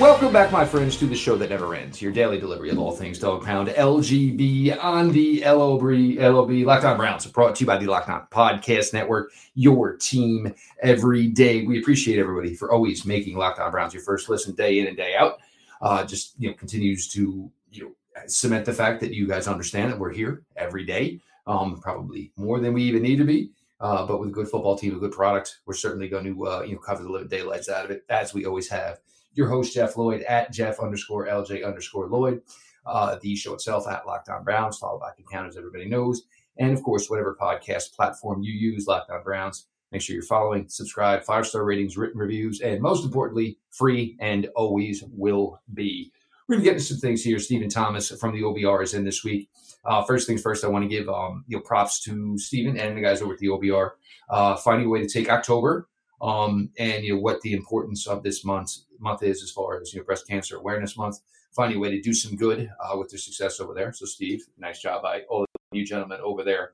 Welcome back, my friends, to the show that never ends. Your daily delivery of all things Dog Pound LGB on the LOB, LOB Locked On Browns, brought to you by the Locked On Podcast Network, your team every day. We appreciate everybody for always making Locked On Browns your first listen day in and day out. Uh, just you know, continues to you know cement the fact that you guys understand that we're here every day, um, probably more than we even need to be. Uh, but with a good football team, a good product, we're certainly going to uh, you know cover the living daylights out of it as we always have your host, Jeff Lloyd, at Jeff underscore LJ underscore Lloyd. Uh, the show itself at Locked On Browns, follow back account as everybody knows. And of course, whatever podcast platform you use, Locked On Browns, make sure you're following, subscribe, five star ratings, written reviews, and most importantly, free and always will be. We're going to get into some things here. Stephen Thomas from the OBR is in this week. Uh, first things first, I want to give um, you know props to Stephen and the guys over at the OBR uh, finding a way to take October um, and you know what the importance of this month month is as far as you know breast cancer awareness month finding a way to do some good uh, with their success over there. So steve nice job. By all of you gentlemen over there.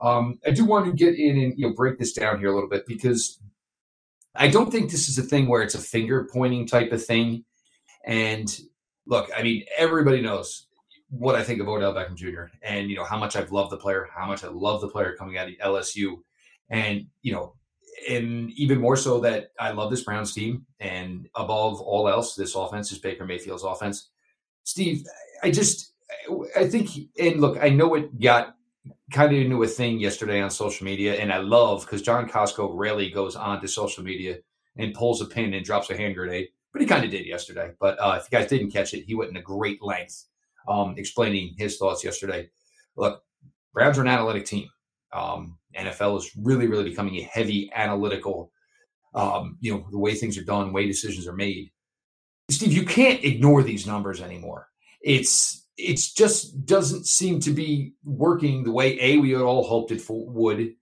Um, i do want to get in and you know break this down here a little bit because i don't think this is a thing where it's a finger pointing type of thing. And look i mean everybody knows what i think of odell beckham jr and you know how much i've loved the player how much i love the player coming out of lsu and you know and even more so that I love this Browns team, and above all else, this offense is Baker Mayfield's offense. Steve, I just, I think, and look, I know it got kind of into a thing yesterday on social media, and I love because John Costco rarely goes on to social media and pulls a pin and drops a hand grenade, but he kind of did yesterday. But uh, if you guys didn't catch it, he went in a great length um, explaining his thoughts yesterday. Look, Browns are an analytic team. Um, NFL is really, really becoming a heavy analytical, um, you know, the way things are done, way decisions are made. Steve, you can't ignore these numbers anymore. It's it's just doesn't seem to be working the way a we all hoped it for, would.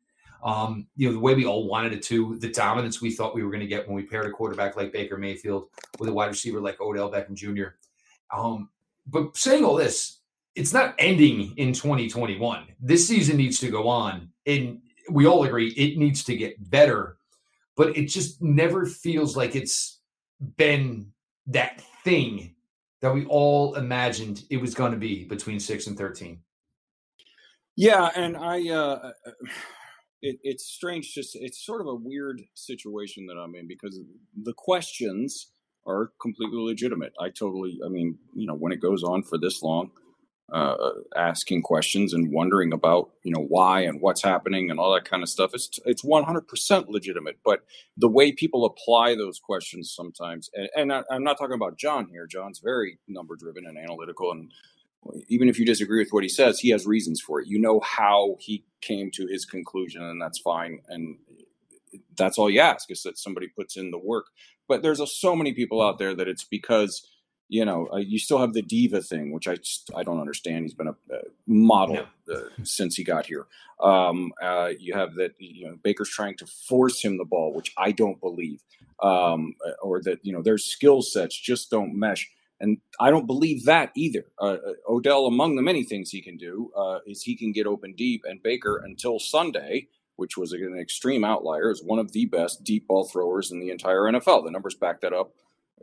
Um, you know, the way we all wanted it to, the dominance we thought we were going to get when we paired a quarterback like Baker Mayfield with a wide receiver like Odell Beckham Jr. Um, but saying all this, it's not ending in 2021. This season needs to go on. And we all agree it needs to get better, but it just never feels like it's been that thing that we all imagined it was going to be between 6 and 13. Yeah, and I uh it, it's strange just it's sort of a weird situation that I'm in because the questions are completely legitimate. I totally I mean, you know, when it goes on for this long, uh, asking questions and wondering about you know why and what's happening and all that kind of stuff. It's it's one hundred percent legitimate, but the way people apply those questions sometimes, and, and I, I'm not talking about John here. John's very number driven and analytical, and even if you disagree with what he says, he has reasons for it. You know how he came to his conclusion, and that's fine. And that's all you ask is that somebody puts in the work. But there's a, so many people out there that it's because you know, uh, you still have the diva thing, which I just, I don't understand. He's been a, model uh, since he got here. Um, uh, you have that, you know, Baker's trying to force him the ball, which I don't believe, um, uh, or that you know their skill sets just don't mesh, and I don't believe that either. Uh, uh, Odell, among the many things he can do, is he can get open deep, and Baker until Sunday. Which was an extreme outlier, is one of the best deep ball throwers in the entire NFL. The numbers back that up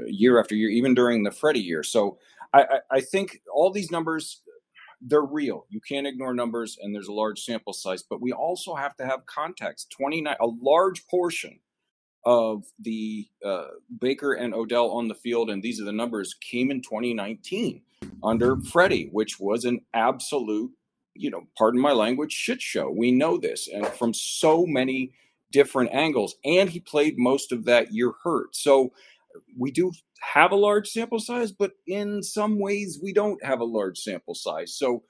year after year, even during the Freddie year. So I, I, I think all these numbers they're real. You can't ignore numbers, and there's a large sample size. But we also have to have context. Twenty nine, a large portion of the uh, Baker and Odell on the field, and these are the numbers, came in 2019 under Freddie, which was an absolute, you know, pardon my language, shit show. We know this, and from so many different angles. And he played most of that year hurt. So we do have a large sample size, but in some ways we don't have a large sample size. So,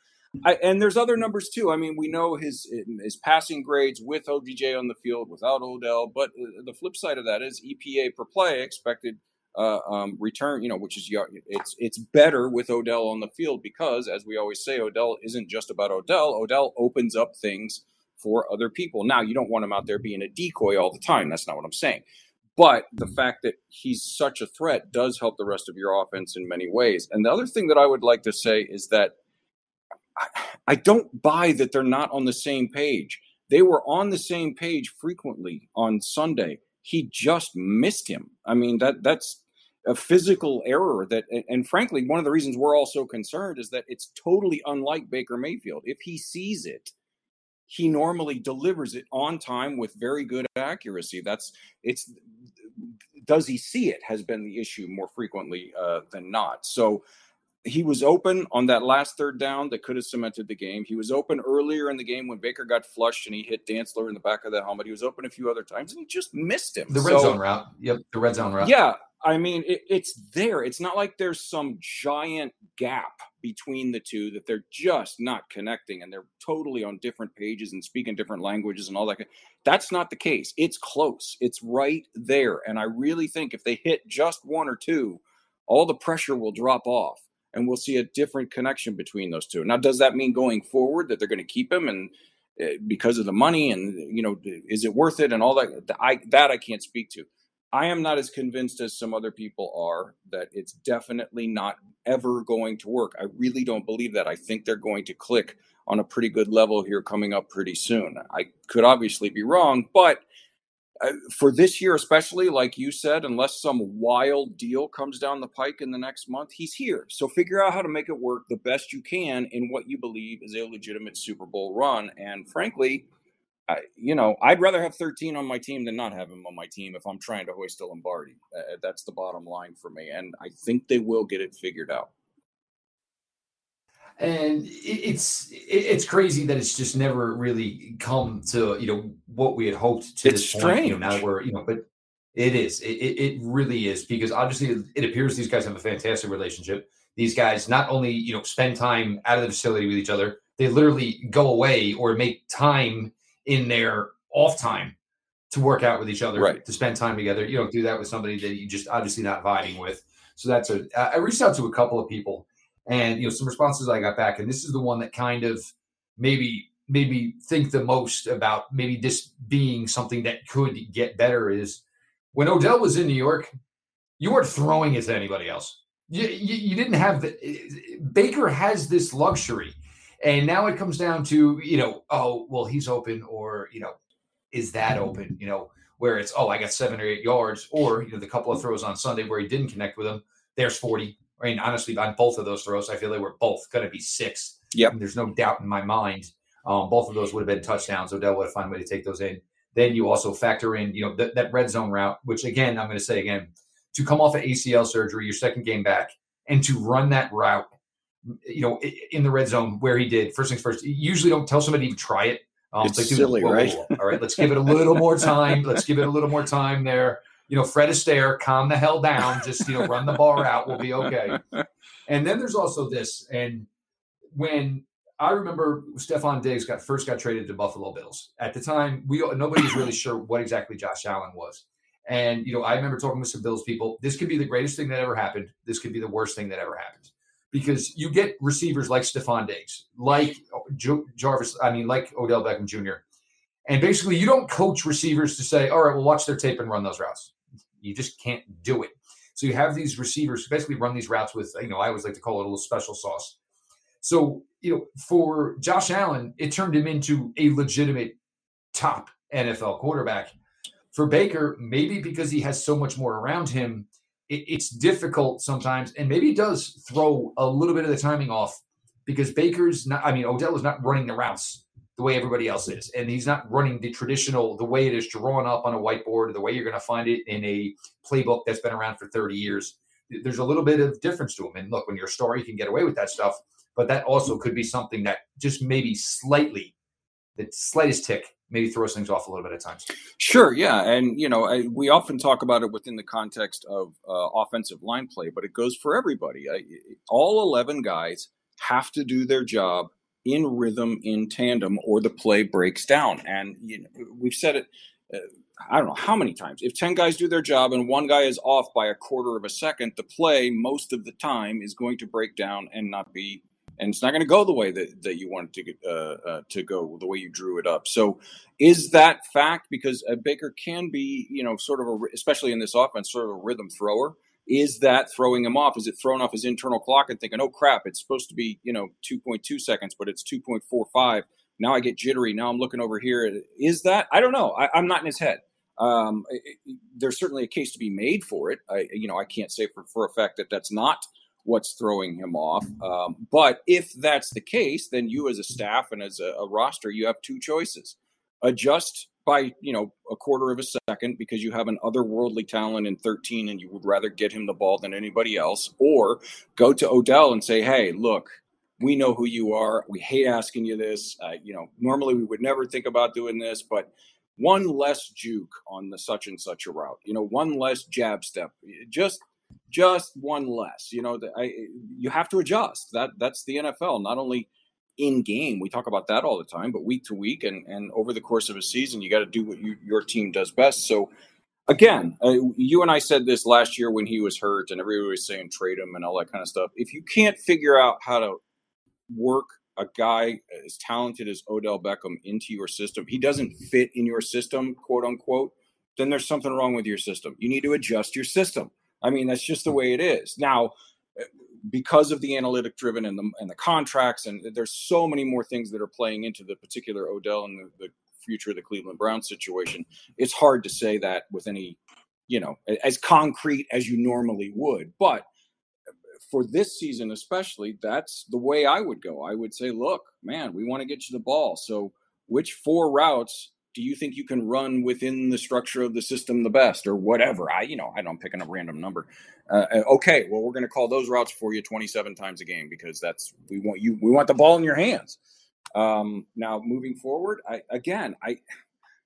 I, and there's other numbers too. I mean, we know his his passing grades with OBJ on the field, without Odell. But uh, the flip side of that is EPA per play expected uh, um, return. You know, which is it's it's better with Odell on the field because, as we always say, Odell isn't just about Odell. Odell opens up things for other people. Now, you don't want him out there being a decoy all the time. That's not what I'm saying. But the mm-hmm. fact that he's such a threat does help the rest of your offense in many ways. And the other thing that I would like to say is that I, I don't buy that they're not on the same page. They were on the same page frequently on Sunday. He just missed him. I mean, that that's a physical error that and frankly one of the reasons we're all so concerned is that it's totally unlike Baker Mayfield. If he sees it, he normally delivers it on time with very good accuracy. That's it's does he see it has been the issue more frequently uh, than not. So he was open on that last third down that could have cemented the game. He was open earlier in the game when Baker got flushed and he hit Dantzler in the back of the helmet. He was open a few other times and he just missed him. The red so, zone route. Yep, the red zone route. Yeah, I mean, it, it's there. It's not like there's some giant gap between the two that they're just not connecting and they're totally on different pages and speaking different languages and all that. That's not the case. It's close. It's right there. And I really think if they hit just one or two, all the pressure will drop off and we'll see a different connection between those two. Now, does that mean going forward that they're going to keep him and uh, because of the money and you know is it worth it and all that? I that I can't speak to. I am not as convinced as some other people are that it's definitely not ever going to work. I really don't believe that. I think they're going to click on a pretty good level here coming up pretty soon. I could obviously be wrong, but uh, for this year, especially, like you said, unless some wild deal comes down the pike in the next month, he's here. So figure out how to make it work the best you can in what you believe is a legitimate Super Bowl run. And frankly, I, you know, I'd rather have 13 on my team than not have him on my team if I'm trying to hoist a Lombardi. Uh, that's the bottom line for me. And I think they will get it figured out. And it's it's crazy that it's just never really come to you know what we had hoped to it's strange. point. You know, now we're you know, but it is it, it really is because obviously it appears these guys have a fantastic relationship. These guys not only you know spend time out of the facility with each other, they literally go away or make time in their off time to work out with each other, right. to spend time together. You don't do that with somebody that you just obviously not vibing with. So that's a. I reached out to a couple of people, and you know some responses I got back, and this is the one that kind of maybe made me think the most about maybe this being something that could get better. Is when Odell was in New York, you weren't throwing it to anybody else. You, you, you didn't have the Baker has this luxury and now it comes down to, you know, oh, well, he's open, or, you know, is that open? You know, where it's, oh, I got seven or eight yards, or, you know, the couple of throws on Sunday where he didn't connect with him, there's 40. I mean, honestly, on both of those throws, I feel they were both going to be six. Yep. there's no doubt in my mind. Um, both of those would have been touchdowns. Odell would have found a way to take those in. Then you also factor in, you know, th- that red zone route, which again, I'm going to say again, to come off of ACL surgery, your second game back, and to run that route you know, in the red zone where he did. First things first, usually don't tell somebody to try it. Um, it's like, silly, whoa, right? Whoa, whoa. All right, let's give it a little more time. Let's give it a little more time there. You know, Fred Astaire, calm the hell down. Just you know, run the bar out. We'll be okay. And then there's also this, and when I remember Stefon Diggs got first got traded to Buffalo Bills. At the time, we nobody was really sure what exactly Josh Allen was. And you know, I remember talking with some Bills people. This could be the greatest thing that ever happened. This could be the worst thing that ever happened because you get receivers like Stefon Diggs, like Jarvis, I mean, like Odell Beckham Jr. And basically, you don't coach receivers to say, all right, well, watch their tape and run those routes. You just can't do it. So you have these receivers basically run these routes with, you know, I always like to call it a little special sauce. So, you know, for Josh Allen, it turned him into a legitimate top NFL quarterback. For Baker, maybe because he has so much more around him, it, it's difficult sometimes, and maybe it does throw a little bit of the timing off because Baker's not. I mean, Odell is not running the routes the way everybody else is, and he's not running the traditional the way it is drawn up on a whiteboard, the way you're going to find it in a playbook that's been around for 30 years. There's a little bit of difference to him, and look, when you're a star, you can get away with that stuff, but that also could be something that just maybe slightly, the slightest tick maybe throws things off a little bit at times. Sure, yeah, and you know I, we often talk about it within the context of uh, offensive line play, but it goes for everybody. I, all eleven guys have to do their job in rhythm, in tandem, or the play breaks down. And you know, we've said it. Uh, I don't know how many times. If 10 guys do their job and one guy is off by a quarter of a second, the play most of the time is going to break down and not be and it's not going to go the way that, that you want it to uh, uh, to go, the way you drew it up. So, is that fact because Baker can be, you know, sort of a, especially in this offense, sort of a rhythm thrower? Is that throwing him off? Is it throwing off his internal clock and thinking, oh crap, it's supposed to be, you know, 2.2 seconds, but it's 2.45. Now I get jittery. Now I'm looking over here. Is that? I don't know. I, am not in his head. Um, it, it, there's certainly a case to be made for it. I, you know, I can't say for, for a fact that that's not what's throwing him off. Um, but if that's the case, then you as a staff and as a, a, roster, you have two choices: adjust by you know a quarter of a second because you have an otherworldly talent in 13 and you would rather get him the ball than anybody else, or go to Odell and say, "Hey, look." We know who you are. We hate asking you this. Uh, you know, normally we would never think about doing this, but one less juke on the such and such a route. You know, one less jab step. Just just one less. You know, I, you have to adjust. That that's the NFL. Not only in game, we talk about that all the time, but week to week and and over the course of a season, you got to do what you, your team does best. So. Again, uh, you and I said this last year when he was hurt, and everybody was saying trade him and all that kind of stuff. If you can't figure out how to work a guy as talented as Odell Beckham into your system, he doesn't fit in your system, quote unquote, then there's something wrong with your system. You need to adjust your system. I mean, that's just the way it is. Now, because of the analytic driven and the and the contracts, and there's so many more things that are playing into the particular Odell and the, the future of the Cleveland Browns situation. It's hard to say that with any, you know, as concrete as you normally would. But for this season, especially, that's the way I would go. I would say, look, man, we want to get you the ball. So, which four routes do you think you can run within the structure of the system the best or whatever? I you know i don't picking a random number. Uh, uh okay well we're going to call those routes for you 27 times a game because that's we want you we want the ball in your hands. Um, now moving forward i again i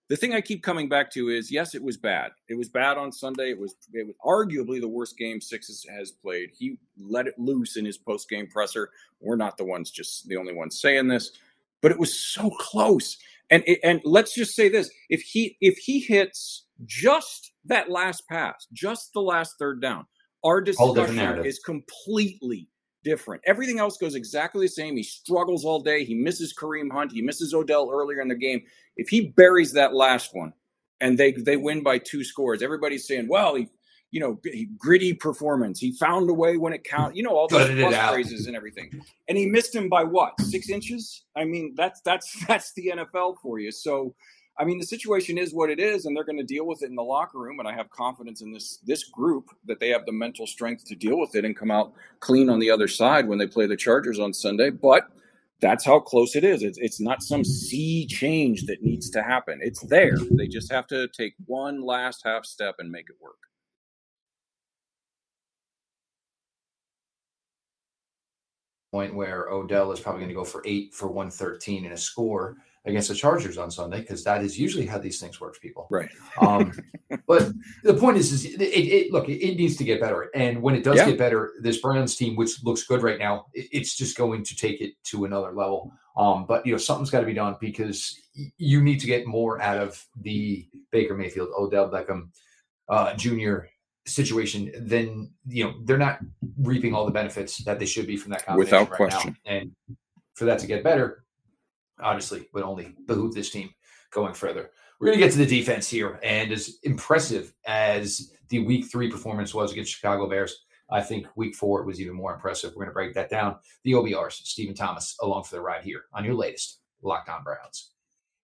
the thing i keep coming back to is yes it was bad. It was bad on sunday. It was it was arguably the worst game six has played. He let it loose in his post game presser. We're not the ones just the only ones saying this but it was so close and and let's just say this: if he if he hits just that last pass, just the last third down, our discussion is completely different. Everything else goes exactly the same. He struggles all day. He misses Kareem Hunt. He misses Odell earlier in the game. If he buries that last one, and they they win by two scores, everybody's saying, "Well, he you know, gritty performance. He found a way when it counted. You know, all those plus phrases and everything. And he missed him by what? Six inches? I mean, that's that's that's the NFL for you. So, I mean, the situation is what it is, and they're going to deal with it in the locker room. And I have confidence in this this group that they have the mental strength to deal with it and come out clean on the other side when they play the Chargers on Sunday. But that's how close it is. It's, it's not some sea change that needs to happen. It's there. They just have to take one last half step and make it work. Point where Odell is probably going to go for eight for 113 in a score against the Chargers on Sunday because that is usually how these things work, people. Right. Um, but the point is, is it, it look, it, it, needs to get better, and when it does yeah. get better, this Browns team, which looks good right now, it, it's just going to take it to another level. Um, but you know, something's got to be done because you need to get more out of the Baker Mayfield, Odell Beckham uh, Jr situation, then you know they're not reaping all the benefits that they should be from that combination without right question. Now. And for that to get better, obviously, would only behoove this team going further. We're going to get to the defense here, and as impressive as the Week Three performance was against Chicago Bears, I think Week Four was even more impressive. We're going to break that down. The OBRs, Stephen Thomas, along for the ride here on your latest Locked On Browns.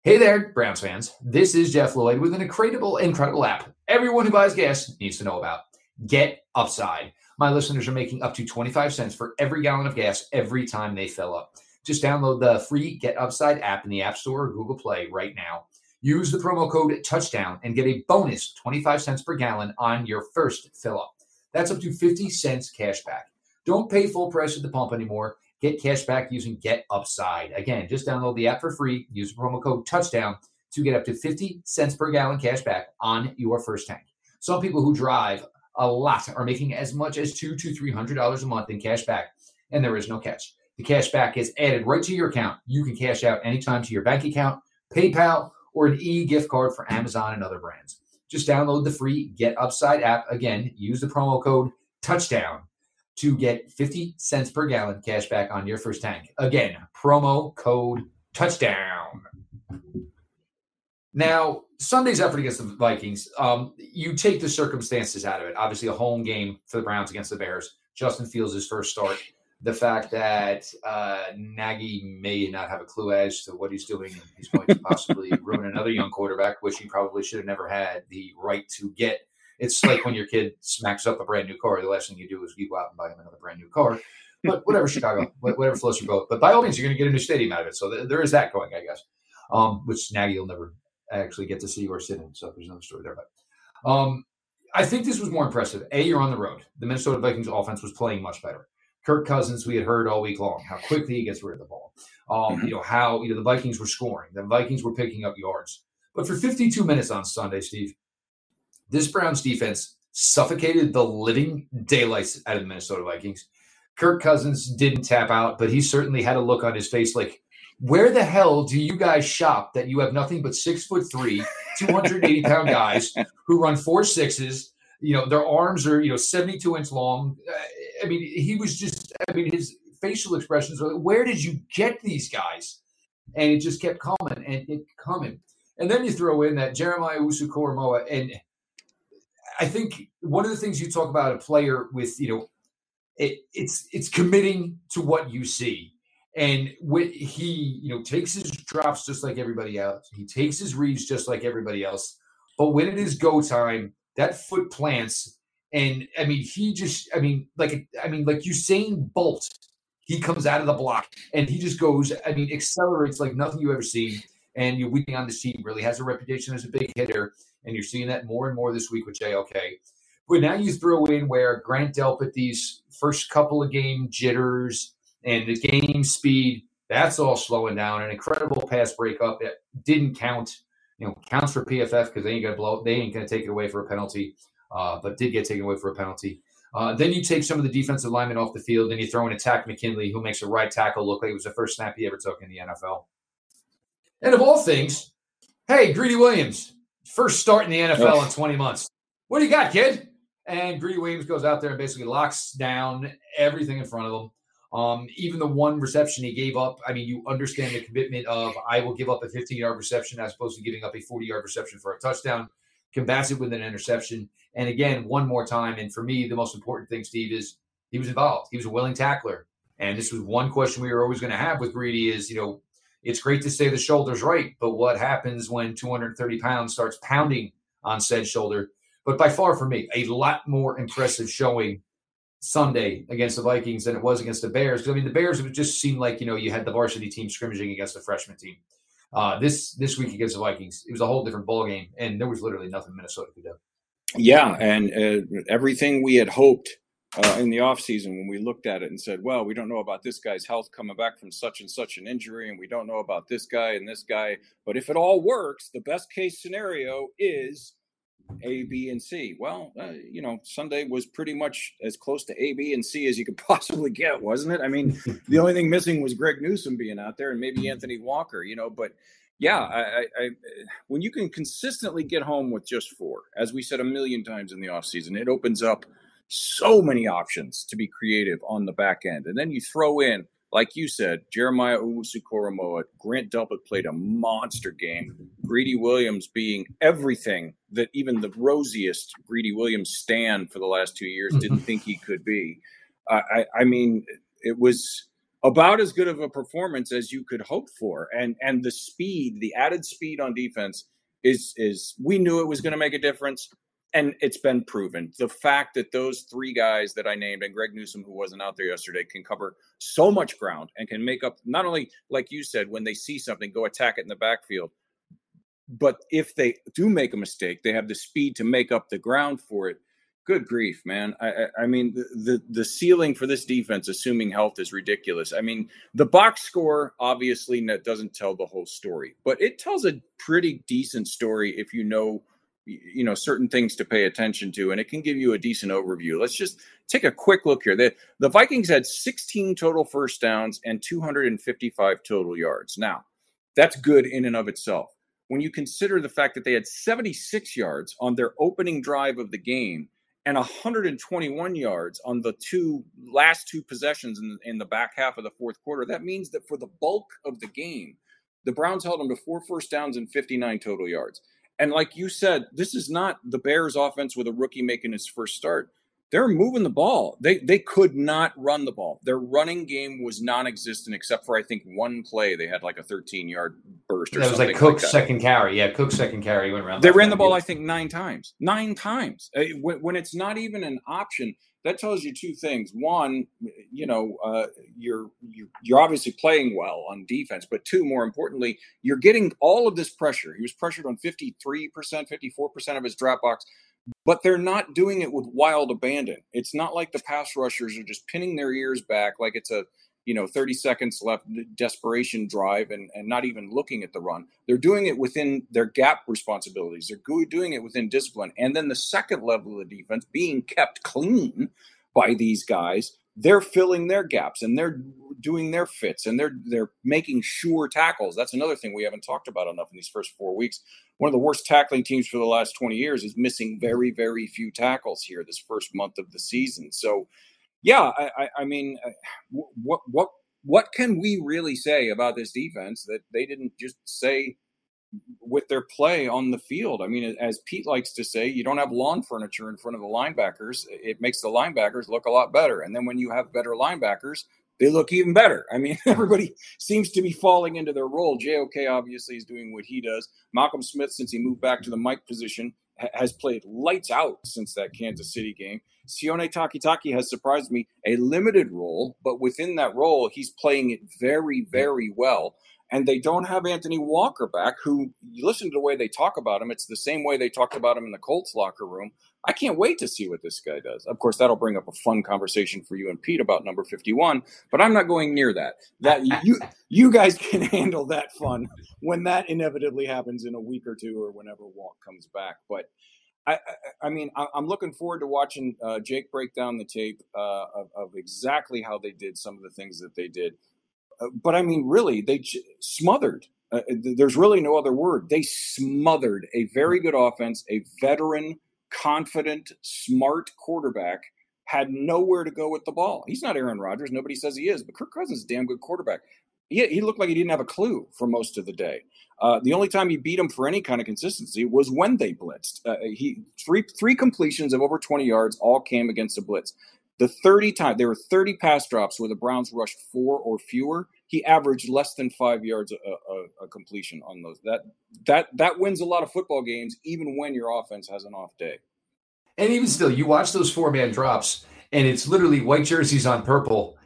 Hey there, Browns fans. This is Jeff Lloyd with an incredible, incredible app everyone who buys gas needs to know about. Get Upside. My listeners are making up to 25 cents for every gallon of gas every time they fill up. Just download the free Get Upside app in the App Store or Google Play right now. Use the promo code Touchdown and get a bonus 25 cents per gallon on your first fill up. That's up to 50 cents cash back. Don't pay full price at the pump anymore. Get cash back using Get Upside. Again, just download the app for free. Use the promo code Touchdown to get up to 50 cents per gallon cash back on your first tank. Some people who drive a lot are making as much as two to three hundred dollars a month in cash back, and there is no catch. The cash back is added right to your account. You can cash out anytime to your bank account, PayPal, or an e-gift card for Amazon and other brands. Just download the free Get Upside app. Again, use the promo code Touchdown to get 50 cents per gallon cash back on your first tank. Again, promo code touchdown. Now, Sunday's effort against the Vikings, um, you take the circumstances out of it. Obviously, a home game for the Browns against the Bears. Justin Fields' first start. The fact that uh, Nagy may not have a clue as to what he's doing. He's going to possibly ruin another young quarterback, which he probably should have never had the right to get. It's like when your kid smacks up a brand new car. The last thing you do is you go out and buy him another brand new car. But whatever, Chicago, whatever floats your boat. But by all means, you're going to get a new stadium out of it. So th- there is that going, I guess. Um, which Nagy will never actually get to see or sit in. So there's another story there. But um, I think this was more impressive. A, you're on the road. The Minnesota Vikings offense was playing much better. Kirk Cousins, we had heard all week long how quickly he gets rid of the ball. Um, you know how you know the Vikings were scoring. The Vikings were picking up yards. But for 52 minutes on Sunday, Steve, this Browns defense suffocated the living daylights out of the Minnesota Vikings. Kirk Cousins didn't tap out, but he certainly had a look on his face like, where the hell do you guys shop that you have nothing but six foot three, 280 pound guys who run four sixes? You know, their arms are, you know, 72 inch long. Uh, I mean, he was just, I mean, his facial expressions were, where did you get these guys? And it just kept coming and it coming. And then you throw in that Jeremiah Owusu-Koramoah. And I think one of the things you talk about a player with, you know, it, it's it's committing to what you see and when he, you know, takes his drops just like everybody else, he takes his reads just like everybody else. But when it is go time, that foot plants. And I mean, he just, I mean, like, I mean, like Usain Bolt, he comes out of the block and he just goes, I mean, accelerates like nothing you've ever seen. And you're weeping on the team really has a reputation as a big hitter. And you're seeing that more and more this week with JOK. But now you throw in where Grant Delpit, these first couple of game jitters, and the game speed that's all slowing down. An incredible pass breakup that didn't count. You know, counts for PFF because they ain't gonna blow. They ain't gonna take it away for a penalty, uh, but did get taken away for a penalty. Uh, then you take some of the defensive linemen off the field, and you throw in a Takk McKinley, who makes a right tackle look like it was the first snap he ever took in the NFL. And of all things, hey, Greedy Williams, first start in the NFL oh. in 20 months. What do you got, kid? And Greedy Williams goes out there and basically locks down everything in front of him. Um, even the one reception he gave up, I mean, you understand the commitment of I will give up a 15 yard reception as opposed to giving up a 40 yard reception for a touchdown, combats it with an interception. And again, one more time. And for me, the most important thing, Steve, is he was involved. He was a willing tackler. And this was one question we were always going to have with Greedy is, you know, it's great to say the shoulder's right, but what happens when 230 pounds starts pounding on said shoulder? But by far for me, a lot more impressive showing Sunday against the Vikings than it was against the Bears. I mean, the Bears it just seemed like you know you had the varsity team scrimmaging against the freshman team. Uh, this this week against the Vikings, it was a whole different ball game, and there was literally nothing Minnesota could do. Yeah, and uh, everything we had hoped uh, in the offseason when we looked at it and said, well, we don't know about this guy's health coming back from such and such an injury, and we don't know about this guy and this guy. But if it all works, the best case scenario is a, B, and C. Well, uh, you know, Sunday was pretty much as close to A, B, and C as you could possibly get, wasn't it? I mean, the only thing missing was Greg Newsom being out there and maybe Anthony Walker, you know, but yeah, I, I, I, when you can consistently get home with just four, as we said a million times in the offseason, it opens up so many options to be creative on the back end. And then you throw in like you said, Jeremiah Owusu-Koramoah, Grant Delpit played a monster game. Greedy Williams being everything that even the rosiest Greedy Williams stand for the last two years didn't think he could be. Uh, I, I mean, it was about as good of a performance as you could hope for, and and the speed, the added speed on defense is is we knew it was going to make a difference and it's been proven. The fact that those three guys that I named and Greg Newsom, who wasn't out there yesterday, can cover so much ground and can make up not only, like you said, when they see something, go attack it in the backfield, but if they do make a mistake, they have the speed to make up the ground for it. Good grief, man! I, I, I mean, the, the the ceiling for this defense, assuming health, is ridiculous. I mean, the box score obviously doesn't tell the whole story, but it tells a pretty decent story if you know you know certain things to pay attention to and it can give you a decent overview let's just take a quick look here the, the vikings had 16 total first downs and 255 total yards now that's good in and of itself when you consider the fact that they had 76 yards on their opening drive of the game and 121 yards on the two last two possessions in, in the back half of the fourth quarter. That means that for the bulk of the game, the Browns held them to four first downs and 59 total yards. And like you said, this is not the Bears offense with a rookie making his first start they're moving the ball. They they could not run the ball. Their running game was non-existent except for I think one play. They had like a 13 yard burst or that was like Cook's like second carry. Yeah, Cook's second carry went around. They ran the ball I think nine times. Nine times. Uh, when, it's not even an option, that tells you two things. One, you know, uh, you're, you're you're obviously playing well on defense, but two, more importantly, you're getting all of this pressure. He was pressured on 53 percent, 54 percent of his dropbacks but they're not doing it with wild abandon. It's not like the pass rushers are just pinning their ears back like it's a you know 30 seconds left desperation drive and, and not even looking at the run. They're doing it within their gap responsibilities. They're doing it within discipline. And then the second level of defense being kept clean by these guys they're filling their gaps and they're doing their fits and they're they're making sure tackles. That's another thing we haven't talked about enough in these first four weeks. One of the worst tackling teams for the last 20 years is missing very, very few tackles here this first month of the season. So, yeah, I, I, I mean, uh, what what what can we really say about this defense that they didn't just say with their play on the field. I mean, as Pete likes to say, you don't have lawn furniture in front of the linebackers. It makes the linebackers look a lot better. And then when you have better linebackers, they look even better. I mean, everybody seems to be falling into their role. JOK obviously is doing what he does. Malcolm Smith, since he moved back to the Mike position, has played lights out since that Kansas City game. Sione Takitaki has surprised me a limited role, but within that role, he's playing it very, very well and they don't have Anthony Walker back, who you listen to the way they talk about him, it's the same way they talked about him in the Colts locker room. I can't wait to see what this guy does. Of course, that'll bring up a fun conversation for you and Pete about number 51, but I'm not going near that. That you you guys can handle that fun when that inevitably happens in a week or two or whenever Walt comes back. But I, I, I mean, I, am looking forward to watching uh, Jake break down the tape uh, of, of exactly how they did some of the things that they did. Uh, but I mean, really, they j- smothered. Uh, there's really no other word. They smothered a very good offense, a veteran, confident, smart quarterback had nowhere to go with the ball. He's not Aaron Rodgers. Nobody says he is, but Kirk Cousins is a damn good quarterback. He, he looked like he didn't have a clue for most of the day. Uh, the only time he beat him for any kind of consistency was when they blitzed. Uh, he three three completions of over 20 yards all came against a blitz. The 30 times there were 30 pass drops where the Browns rushed four or fewer. He averaged less than five yards a, a, a, completion on those. That that that wins a lot of football games, even when your offense has an off day. And even still, you watch those four man drops, and it's literally white jerseys on purple.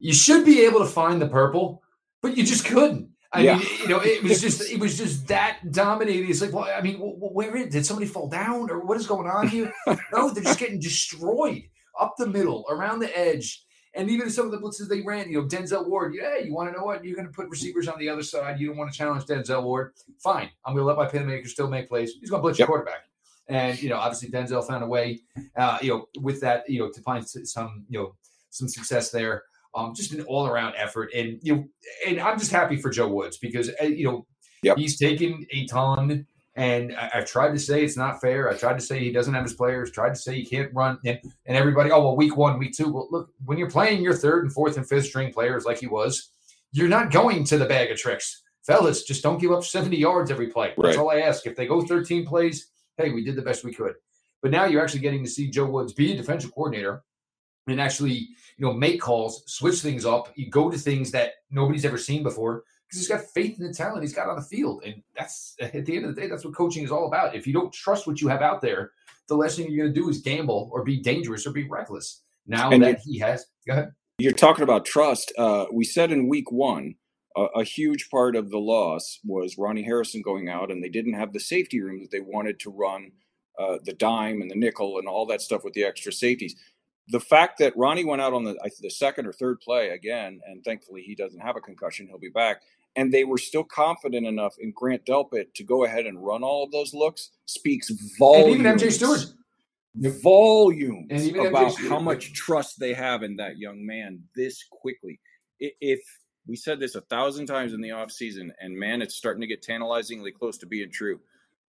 You should be able to find the purple, but you just couldn't. I yeah. mean, you know, it was just it was just that dominating. It's like, well, I mean, where is, did somebody fall down or what is going on here? no, they're just getting destroyed up the middle, around the edge. And even some of the blitzes they ran, you know, Denzel Ward, yeah, you want to know what? You're going to put receivers on the other side. You don't want to challenge Denzel Ward. Fine. I'm going to let my playmaker still make plays. He's going to blitz yep. your quarterback. And, you know, obviously Denzel found a way, uh, you know, with that, you know, to find some, you know, some success there. Um, just an all around effort. And, you know, and I'm just happy for Joe Woods because, uh, you know, yep. he's taken a ton and I, have tried to say it's not fair. I tried to say he doesn't have his players. Tried to say he can't run. And, and everybody, oh well, week one, week two. Well, look, when you're playing your third and fourth and fifth string players like he was, you're not going to the bag of tricks, fellas. Just don't give up 70 yards every play. Right. That's all I ask. If they go 13 plays, hey, we did the best we could. But now you're actually getting to see Joe Woods be a defensive coordinator and actually, you know, make calls, switch things up. You go to things that nobody's ever seen before because he's got faith in the talent he's got on the field. And that's at the end of the day, that's what coaching is all about. If you don't trust what you have out there, the last thing you're going to do is gamble or be dangerous or be reckless. Now and that he has, go ahead. You're talking about trust. Uh, we said in week one, uh, a huge part of the loss was Ronnie Harrison going out, and they didn't have the safety room that they wanted to run uh, the dime and the nickel and all that stuff with the extra safeties the fact that Ronnie went out on the the second or third play again, and thankfully he doesn't have a concussion, he'll be back and they were still confident enough in Grant Delpit to go ahead and run all of those looks speaks volumes. And even MJ Stewart. Volumes about how much trust they have in that young man this quickly. If we said this a thousand times in the offseason, and man, it's starting to get tantalizingly close to being true.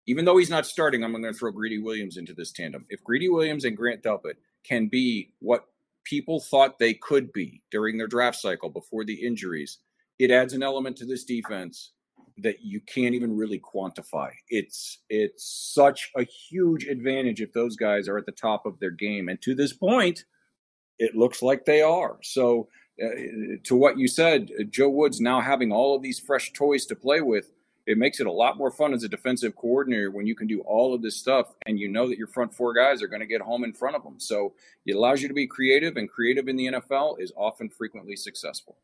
even though he's not starting, I'm going to throw Greedy Williams into this tandem. If Greedy Williams and Grant Delpit can be what people thought they could be during their draft cycle before the injuries, it adds an element to this defense that you can't even really quantify. It's it's such a huge advantage if those guys are at the top of their game, and to this point, it looks like they are. So, uh, to what you said, Joe Woods now having all of these fresh toys to play with, it makes it a lot more fun as a defensive coordinator when you can do all of this stuff and you know that your front four guys are going to get home in front of them. So, it allows you to be creative, and creative in the NFL is often frequently successful.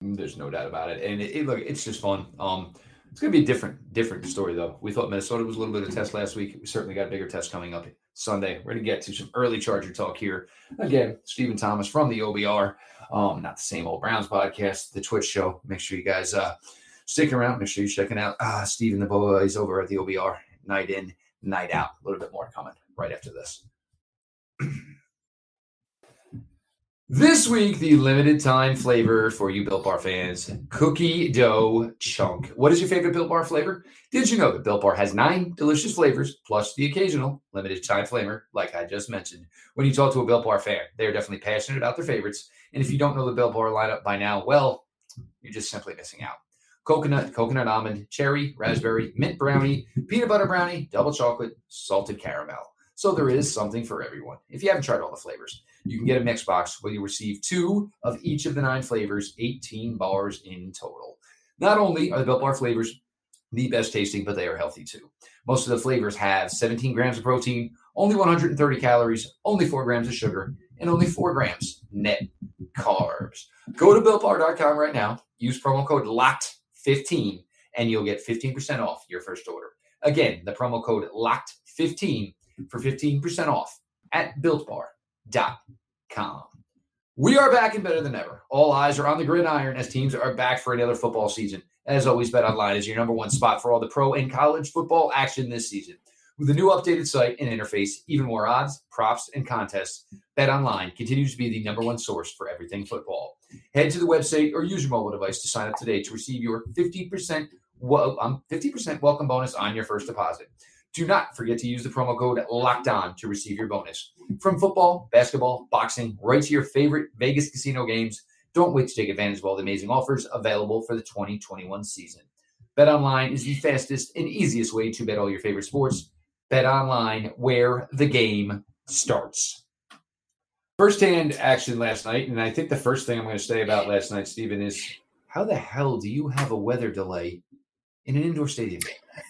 There's no doubt about it. And it, it, look, it's just fun. Um, it's going to be a different, different story though. We thought Minnesota was a little bit of a test last week. We certainly got a bigger test coming up Sunday. We're going to get to some early Charger talk here. Again, Stephen Thomas from the OBR, um, not the same old Browns podcast, the Twitch show. Make sure you guys uh, stick around. Make sure you're checking out uh, Stephen the boys over at the OBR, night in, night out. A little bit more coming right after this. This week, the limited time flavor for you Built Bar fans cookie dough chunk. What is your favorite Built Bar flavor? Did you know that Built Bar has nine delicious flavors plus the occasional limited time flavor, like I just mentioned? When you talk to a Built Bar fan, they're definitely passionate about their favorites. And if you don't know the Built Bar lineup by now, well, you're just simply missing out. Coconut, coconut almond, cherry, raspberry, mint brownie, peanut butter brownie, double chocolate, salted caramel. So there is something for everyone. If you haven't tried all the flavors, you can get a mix box where you receive two of each of the nine flavors, 18 bars in total. Not only are the Built Bar flavors the best tasting, but they are healthy too. Most of the flavors have 17 grams of protein, only 130 calories, only 4 grams of sugar, and only 4 grams net carbs. Go to builtbar.com right now, use promo code LOCKED15, and you'll get 15% off your first order. Again, the promo code LOCKED15 for 15% off at builtbar.com. We are back and better than ever. All eyes are on the gridiron as teams are back for another football season. As always, Bet Online is your number one spot for all the pro and college football action this season. With a new updated site and interface, even more odds, props, and contests, Bet Online continues to be the number one source for everything football. Head to the website or use your mobile device to sign up today to receive your 50% well, um, 50% welcome bonus on your first deposit. Do not forget to use the promo code locked on to receive your bonus. From football, basketball, boxing, right to your favorite Vegas casino games, don't wait to take advantage of all the amazing offers available for the 2021 season. Bet online is the fastest and easiest way to bet all your favorite sports. Bet online, where the game starts. First hand action last night, and I think the first thing I'm going to say about last night, Stephen, is how the hell do you have a weather delay in an indoor stadium?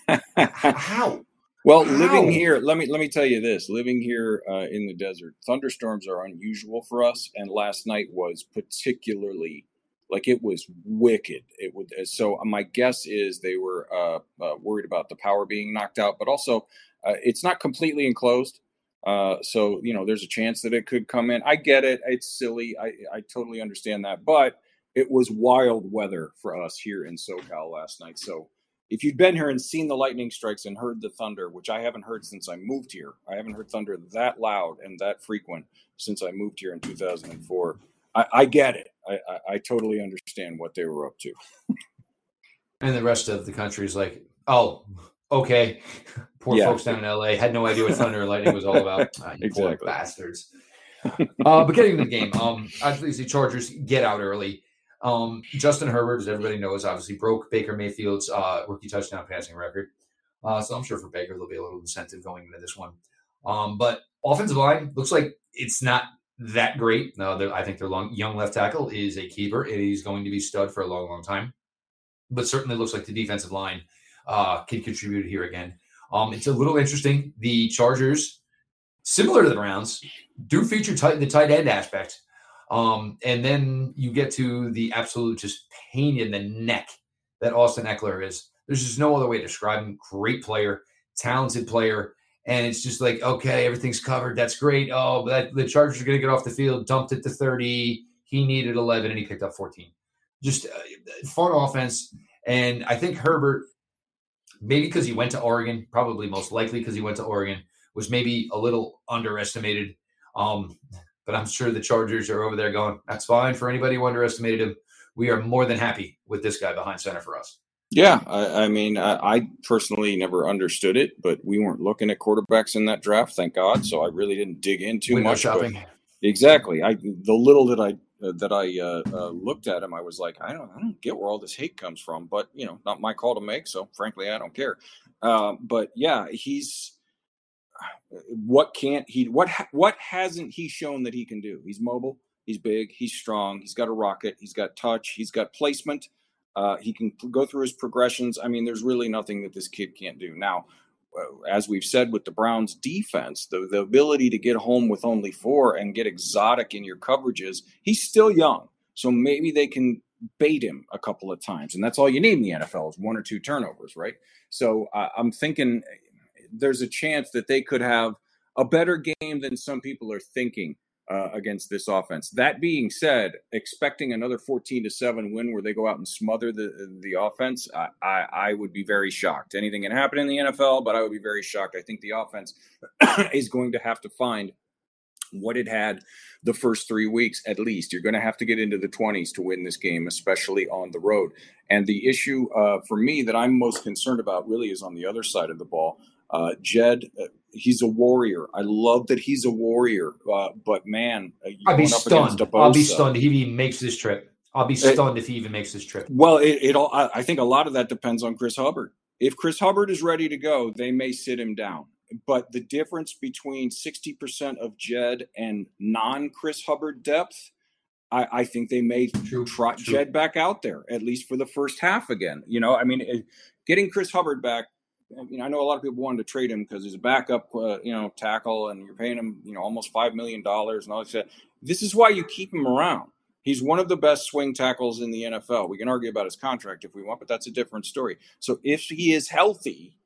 how? Well, living here, let me let me tell you this: living here uh, in the desert, thunderstorms are unusual for us, and last night was particularly like it was wicked. It would uh, so my guess is they were uh, uh, worried about the power being knocked out, but also uh, it's not completely enclosed. Uh, so you know, there's a chance that it could come in. I get it; it's silly. I I totally understand that, but it was wild weather for us here in SoCal last night. So if you'd been here and seen the lightning strikes and heard the thunder, which I haven't heard since I moved here, I haven't heard thunder that loud and that frequent since I moved here in 2004. I, I get it. I, I, I, totally understand what they were up to. And the rest of the country is like, oh, okay. Poor yeah. folks down in LA had no idea what thunder and lightning was all about. Uh, you exactly. poor bastards. uh, but getting to the game, um, obviously Chargers get out early. Um, Justin Herbert, as everybody knows, obviously broke Baker Mayfield's uh, rookie touchdown passing record. Uh, so I'm sure for Baker there'll be a little incentive going into this one. Um, but offensive line looks like it's not that great. No, I think their long, young left tackle is a keeper, and he's going to be stud for a long, long time. But certainly looks like the defensive line uh, can contribute here again. Um, it's a little interesting. The Chargers, similar to the Browns, do feature tight, the tight end aspect. Um, and then you get to the absolute just pain in the neck that Austin Ekeler is. There's just no other way to describe him. Great player, talented player. And it's just like, okay, everything's covered. That's great. Oh, but the Chargers are going to get off the field, dumped it to 30. He needed 11 and he picked up 14. Just uh, fun offense. And I think Herbert, maybe because he went to Oregon, probably most likely because he went to Oregon, was maybe a little underestimated. Um, but I'm sure the Chargers are over there going, that's fine for anybody who underestimated him. We are more than happy with this guy behind center for us. Yeah, I, I mean, I, I, personally never understood it, but we weren't looking at quarterbacks in that draft, thank God. So I really didn't dig in too Window much. shopping. Exactly. I the little that I uh, that I uh, uh, looked at him, I was like, I don't, I don't get where all this hate comes from. But you know, not my call to make. So frankly, I don't care. Um, but yeah, he's what can't he? What what hasn't he shown that he can do? He's mobile. He's big. He's strong. He's got a rocket. He's got touch. He's got placement. Uh, he can go through his progressions. I mean, there's really nothing that this kid can't do. Now, uh, as we've said with the Browns defense, the, the ability to get home with only four and get exotic in your coverages, he's still young. So maybe they can bait him a couple of times. And that's all you need in the NFL is one or two turnovers, right? So uh, I'm thinking there's a chance that they could have a better game than some people are thinking uh, against this offense. That being said, expecting another 14 to 7 win where they go out and smother the the offense, I, I, I would be very shocked. Anything can happen in the NFL, but I would be very shocked. I think the offense is going to have to find what it had the first three weeks at least. You're going to have to get into the 20s to win this game, especially on the road. And the issue uh, for me that I'm most concerned about really is on the other side of the ball. Uh, Jed, uh, he's a warrior. I love that he's a warrior. Uh, but man, uh, I'll be stunned. I'll be stunned if he even makes this trip. I'll be stunned it, if he even makes this trip. Well, it, it all. I, I think a lot of that depends on Chris Hubbard. If Chris Hubbard is ready to go, they may sit him down. But the difference between sixty percent of Jed and non Chris Hubbard depth, I, I, think they may true, trot true. Jed back out there at least for the first half again. You know, I mean, it, getting Chris Hubbard back you know, I know a lot of people wanted to trade him because he's a backup, uh, you know, tackle, and you're paying him, you know, almost five million dollars and all that. This is why you keep him around. He's one of the best swing tackles in the NFL. We can argue about his contract if we want, but that's a different story. So if he is healthy,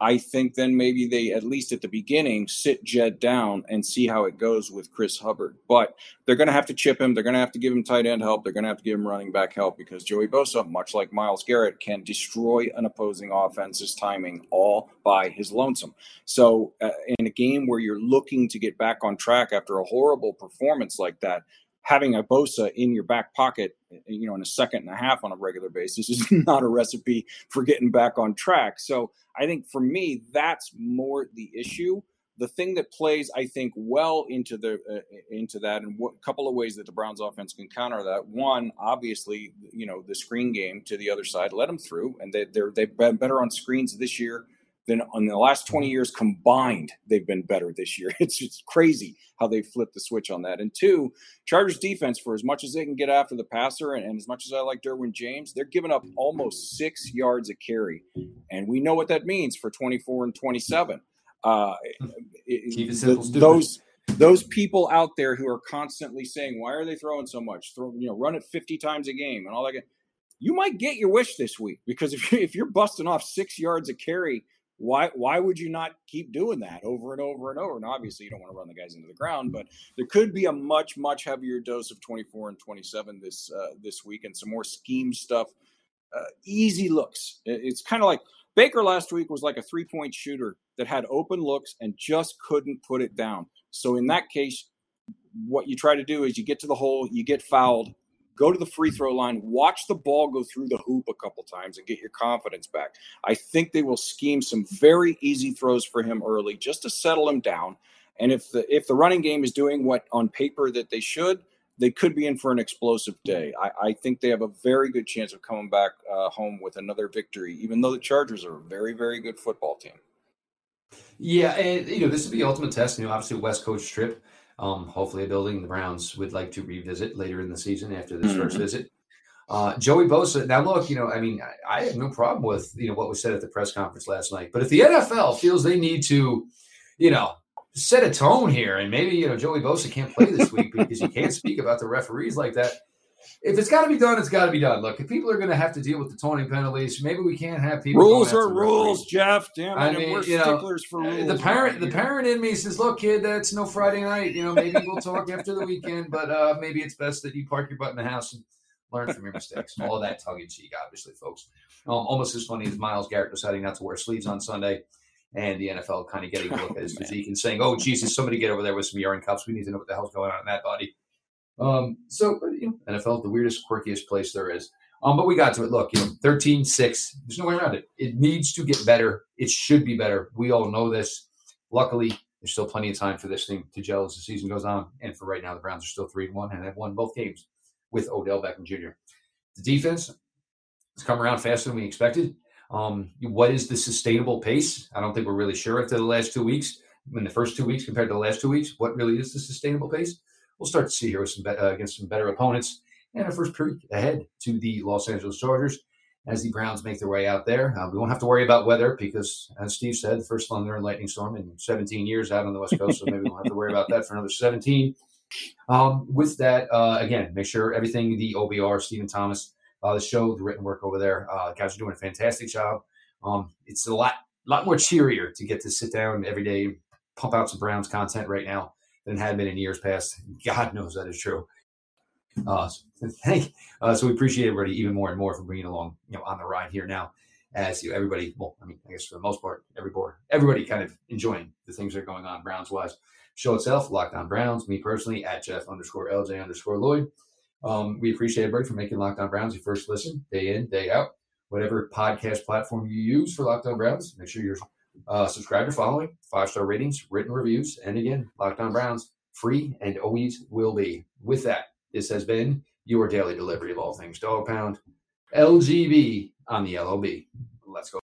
I think then maybe they, at least at the beginning, sit Jed down and see how it goes with Chris Hubbard. But they're going to have to chip him. They're going to have to give him tight end help. They're going to have to give him running back help because Joey Bosa, much like Myles Garrett, can destroy an opposing offense's timing all by his lonesome. So, uh, in a game where you're looking to get back on track after a horrible performance like that, having a Bosa in your back pocket, you know, in a second and a half on a regular basis is not a recipe for getting back on track. So I think for me, that's more the issue. The thing that plays, I think, well into the uh, into that, and a couple of ways that the Browns offense can counter that. One, obviously, you know, the screen game to the other side, let them through, and they, they're they've been better on screens this year than in the last 20 years combined, they've been better this year. It's just crazy how they flipped the switch on that. And two, Chargers defense, for as much as they can get after the passer, and, and as much as I like Derwin James, they're giving up almost six yards a carry. And we know what that means for 24 and 27. Uh, the, those those people out there who are constantly saying, "Why are they throwing so much? Throw, you know, run it 50 times a game and all that." You might get your wish this week because if, if you're busting off six yards a carry why why would you not keep doing that over and over and over? And obviously, you don't want to run the guys into the ground, but there could be a much much heavier dose of 24 and 27 this uh, this week, and some more scheme stuff. Uh, easy looks. It's kind of like Baker last week was like a three point shooter that had open looks and just couldn't put it down. So in that case, what you try to do is you get to the hole, you get fouled, go to the free throw line, watch the ball go through the hoop a couple times and get your confidence back. I think they will scheme some very easy throws for him early just to settle him down. And if the if the running game is doing what on paper that they should, they could be in for an explosive day. I, I think they have a very good chance of coming back uh, home with another victory, even though the Chargers are a very, very good football team. Yeah, and you know this would be ultimate test. You know, obviously West Coast trip. Um, hopefully, a building the Browns would like to revisit later in the season after this mm-hmm. first visit. Uh, Joey Bosa. Now, look, you know, I mean, I, I, have no problem with you know what was said at the press conference last night. But if the NFL feels they need to, you know, set a tone here, and maybe you know Joey Bosa can't play this week because he can't speak about the referees like that if it's got to be done, it's got to be done. Look, if people are going to have to deal with the taunting penalties, maybe we can't have people. Rules are rules, Jeff. Damn it, I mean, we're you know, for rules. The parent, the parent in me says, "Look, kid, that's no Friday night. You know, maybe we'll talk after the weekend, but uh, maybe it's best that you park your butt in the house and learn from your mistakes." All that tongue in cheek, obviously, folks. Um, almost as funny as Myles Garrett deciding not to wear sleeves on Sunday and the NFL kind of getting a look at his physique and saying, "Oh, Jesus, somebody get over there with some urine cups. We need to know what the hell's going on in that body." Um, so, you know, NFL, the weirdest, quirkiest place there is. Um, but we got to it. Look, you know, 13 6. There's no way around it. It needs to get better. It should be better. We all know this. Luckily, there's still plenty of time for this thing to gel as the season goes on. And for right now, the Browns are still 3 and 1 and have won both games with Odell Beckham Jr. The defense has come around faster than we expected. Um, what is the sustainable pace? I don't think we're really sure after the last two weeks. In the first two weeks compared to the last two weeks, what really is the sustainable pace? We'll start to see here with some uh, against some better opponents and a first peek ahead to the Los Angeles Chargers as the Browns make their way out there. Uh, we won't have to worry about weather because, as Steve said, the first thunder and lightning storm in 17 years out on the West Coast, so maybe we won't have to worry about that for another 17. Um, with that, uh, again, make sure everything the OBR, Stephen Thomas, uh, the show, the written work over there, uh, guys are doing a fantastic job. Um, it's a lot, lot more cheerier to get to sit down every day, pump out some Browns content right now than had been in years past. God knows that is true. Uh, so thank, uh, so we appreciate everybody even more and more for bringing along, you know, on the ride here now. As you, everybody, well, I mean, I guess for the most part, every board, everybody kind of enjoying the things that are going on Browns wise. Show itself, Locked On Browns. Me personally at Jeff underscore LJ underscore Lloyd. Um, we appreciate everybody for making Locked On Browns your first listen, day in, day out. Whatever podcast platform you use for Locked On Browns, make sure you're uh, subscribed or following, five star ratings, written reviews, and again, Locked On Browns, free and always will be. With that, this has been your daily delivery of all things dog pound. LGB on the LOB. Let's go.